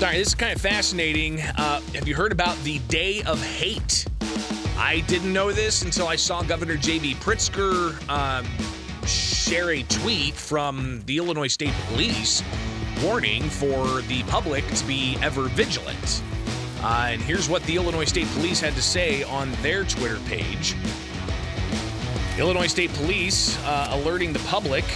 All right, this is kind of fascinating. Uh, have you heard about the Day of Hate? I didn't know this until I saw Governor J.B. Pritzker um, share a tweet from the Illinois State Police warning for the public to be ever vigilant. Uh, and here's what the Illinois State Police had to say on their Twitter page. Illinois State Police uh, alerting the public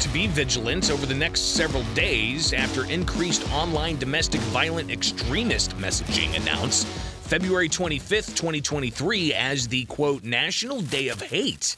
to be vigilant over the next several days after increased online domestic violent extremist messaging announced February 25th, 2023, as the quote, National Day of Hate.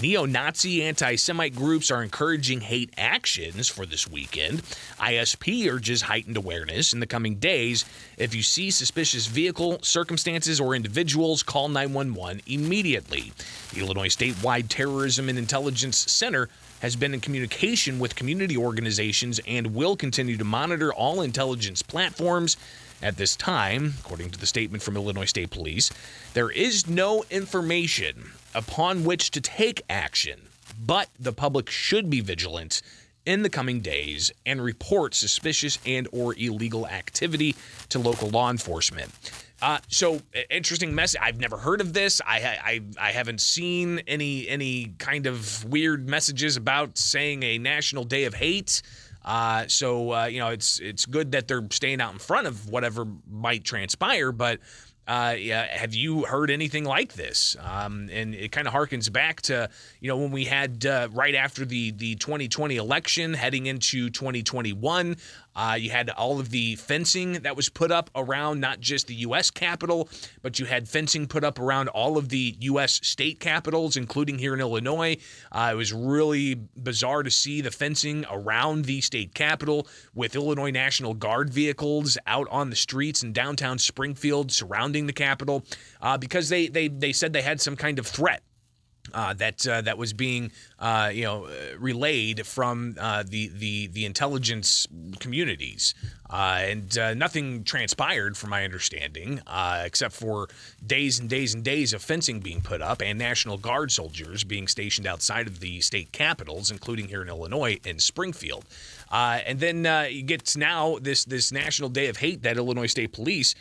Neo Nazi anti Semite groups are encouraging hate actions for this weekend. ISP urges heightened awareness in the coming days. If you see suspicious vehicle, circumstances, or individuals, call 911 immediately. The Illinois Statewide Terrorism and Intelligence Center has been in communication with community organizations and will continue to monitor all intelligence platforms. At this time, according to the statement from Illinois State Police, there is no information upon which to take action, but the public should be vigilant in the coming days and report suspicious and or illegal activity to local law enforcement. Uh, so interesting message. I've never heard of this. I, I I haven't seen any any kind of weird messages about saying a national day of hate. Uh, so uh, you know, it's it's good that they're staying out in front of whatever might transpire. But uh, yeah, have you heard anything like this? Um, and it kind of harkens back to you know when we had uh, right after the the 2020 election, heading into 2021. Uh, you had all of the fencing that was put up around not just the U.S. Capitol, but you had fencing put up around all of the U.S. state capitals, including here in Illinois. Uh, it was really bizarre to see the fencing around the state capitol with Illinois National Guard vehicles out on the streets in downtown Springfield surrounding the capitol uh, because they, they, they said they had some kind of threat. Uh, that uh, that was being uh, you know relayed from uh, the the the intelligence communities, uh, and uh, nothing transpired, from my understanding, except for days and days and days of fencing being put up and National Guard soldiers being stationed outside of the state capitals, including here in Illinois in Springfield. and then you get now this this National Day of Hate that Illinois State Police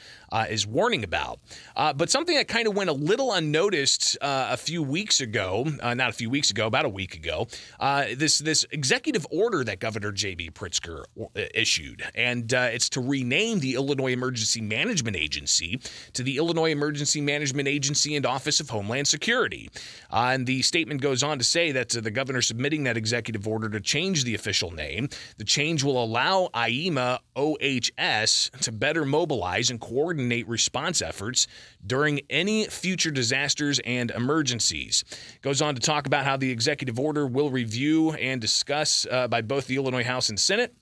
is warning about, but something that kind of went a little unnoticed a few weeks ago uh, not a few weeks ago, about a week ago, uh, this this executive order that Governor J.B. Pritzker uh, issued, and uh, it's to rename the Illinois Emergency Management Agency to the Illinois Emergency Management Agency and Office of Homeland Security. Uh, and the statement goes on to say that the governor submitting that executive order to change the official name. The change will allow IEMA OHS to better mobilize and coordinate response efforts during any future disasters and emergencies. Goes on to talk about how the executive order will review and discuss uh, by both the Illinois House and Senate.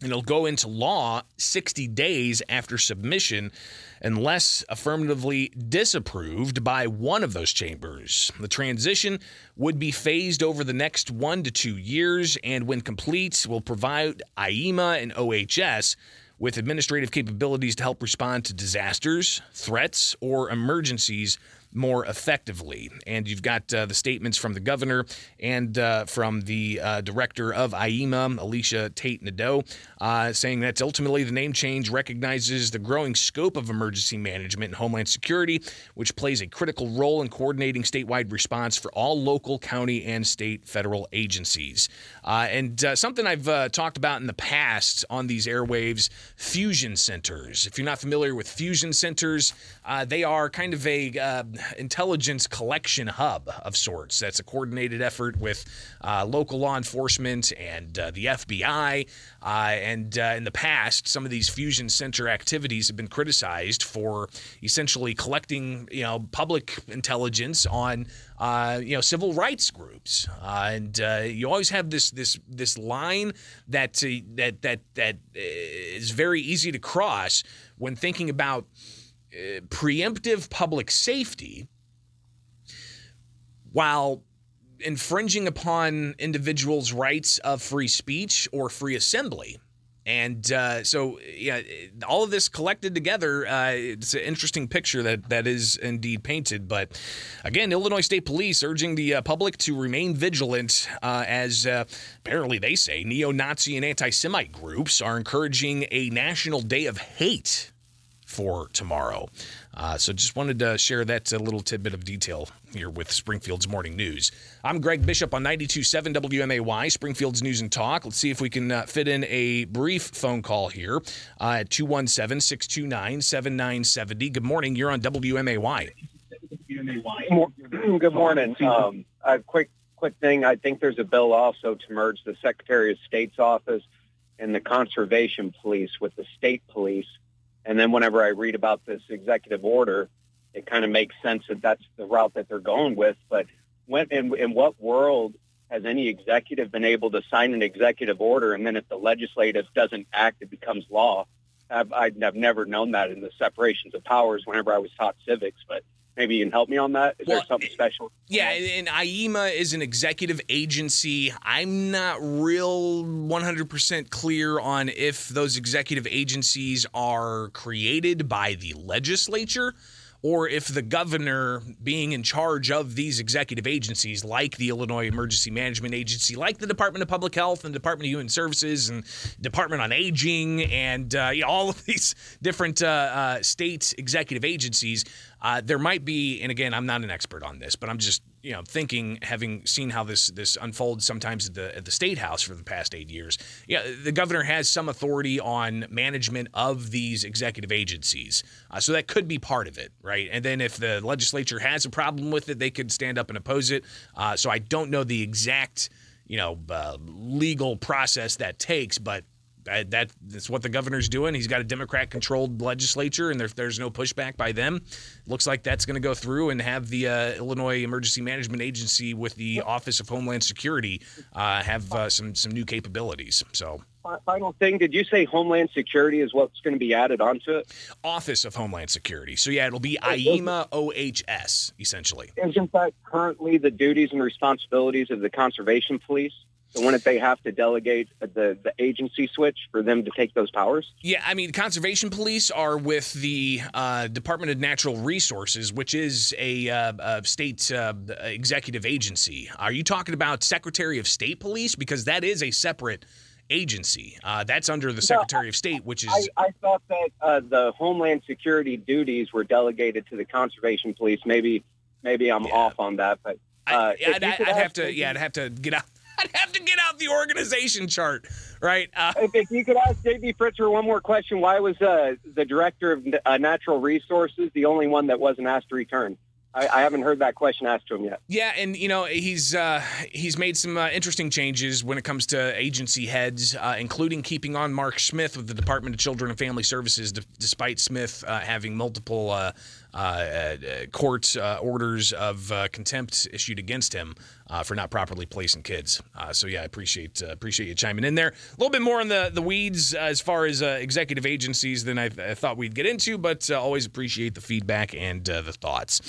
And it'll go into law 60 days after submission unless affirmatively disapproved by one of those chambers. The transition would be phased over the next one to two years, and when complete, will provide IEMA and OHS with administrative capabilities to help respond to disasters, threats, or emergencies more effectively. And you've got uh, the statements from the governor and uh, from the uh, director of IEMA, Alicia Tate Nadeau, uh, saying that ultimately the name change recognizes the growing scope of emergency management and homeland security, which plays a critical role in coordinating statewide response for all local, county, and state federal agencies. Uh, and uh, something I've talked about in the past on these airwaves fusion centers. If you're not familiar with fusion centers, they are kind of a intelligence collection hub of sorts. That's a coordinated effort with uh, local law enforcement and uh, the FBI. Uh, and uh, in the past, some of these fusion center activities have been criticized for essentially collecting, you know, public intelligence on, uh, you know, civil rights groups. And you always have this this this line that that that that is very easy to cross when thinking about uh, preemptive public safety while infringing upon individuals' rights of free speech or free assembly. And uh, so, yeah, all of this collected together, uh, it's an interesting picture that, that is indeed painted. But again, Illinois State Police urging the uh, public to remain vigilant uh, as uh, apparently they say neo Nazi and anti Semite groups are encouraging a national day of hate for tomorrow. Uh, so just wanted to share that uh, little tidbit of detail here with Springfield's Morning News. I'm Greg Bishop on 92.7 WMAY, Springfield's News and Talk. Let's see if we can uh, fit in a brief phone call here uh, at 217 629 7970. Good morning. You're on WMAY. Good morning. Um, a quick, quick thing. I think there's a bill also to merge the Secretary of State's office and the Conservation Police with the state police and then whenever I read about this executive order, it kind of makes sense that that's the route that they're going with. But when in, in what world has any executive been able to sign an executive order and then if the legislative doesn't act, it becomes law? I've, I've never known that in the separations of powers whenever I was taught civics, but maybe you can help me on that. Is well, there something special? Yeah, and IEMA is an executive agency. I'm not real 100% clear on if those executive agencies are created by the legislature or if the governor being in charge of these executive agencies like the Illinois Emergency Management Agency, like the Department of Public Health and Department of Human Services and Department on Aging and uh, all of these different uh, uh, state executive agencies, uh, there might be, and again, I'm not an expert on this, but I'm just you know thinking, having seen how this this unfolds sometimes at the at the state house for the past eight years. Yeah, the governor has some authority on management of these executive agencies, uh, so that could be part of it, right? And then if the legislature has a problem with it, they could stand up and oppose it. Uh, so I don't know the exact you know uh, legal process that takes, but that that's what the governor's doing. He's got a Democrat-controlled legislature, and there, there's no pushback by them. Looks like that's going to go through and have the uh, Illinois Emergency Management Agency with the Office of Homeland Security uh, have uh, some some new capabilities. So. Final thing, did you say Homeland Security is what's going to be added onto it? Office of Homeland Security. So yeah, it'll be IEMA OHS essentially. Isn't that currently the duties and responsibilities of the Conservation Police? So wouldn't they have to delegate the, the agency switch for them to take those powers? Yeah, I mean, conservation police are with the uh, Department of Natural Resources, which is a, uh, a state uh, executive agency. Are you talking about Secretary of State Police? Because that is a separate agency. Uh, that's under the Secretary no, of State, which is. I, I thought that uh, the Homeland Security duties were delegated to the Conservation Police. Maybe, maybe I'm yeah. off on that, but. Uh, I, would have to, yeah, I'd have to get out I'd have to get out the organization chart, right? Uh, if, you could ask J.B. Pritzker one more question, why was uh, the director of uh, natural resources the only one that wasn't asked to return? I, I, haven't heard that question asked to him yet. Yeah, and you know he's uh, he's made some uh, interesting changes when it comes to agency heads, uh, including keeping on Marc Smith with the Department of Children and Family Services, d- despite Smith uh, having multiple uh, Uh, uh, court uh, orders of contempt issued against him for not properly placing kids. so yeah, I appreciate appreciate you chiming in there. A little bit more on the the weeds as far as executive agencies than I, I, thought we'd get into, but always appreciate the feedback and the thoughts.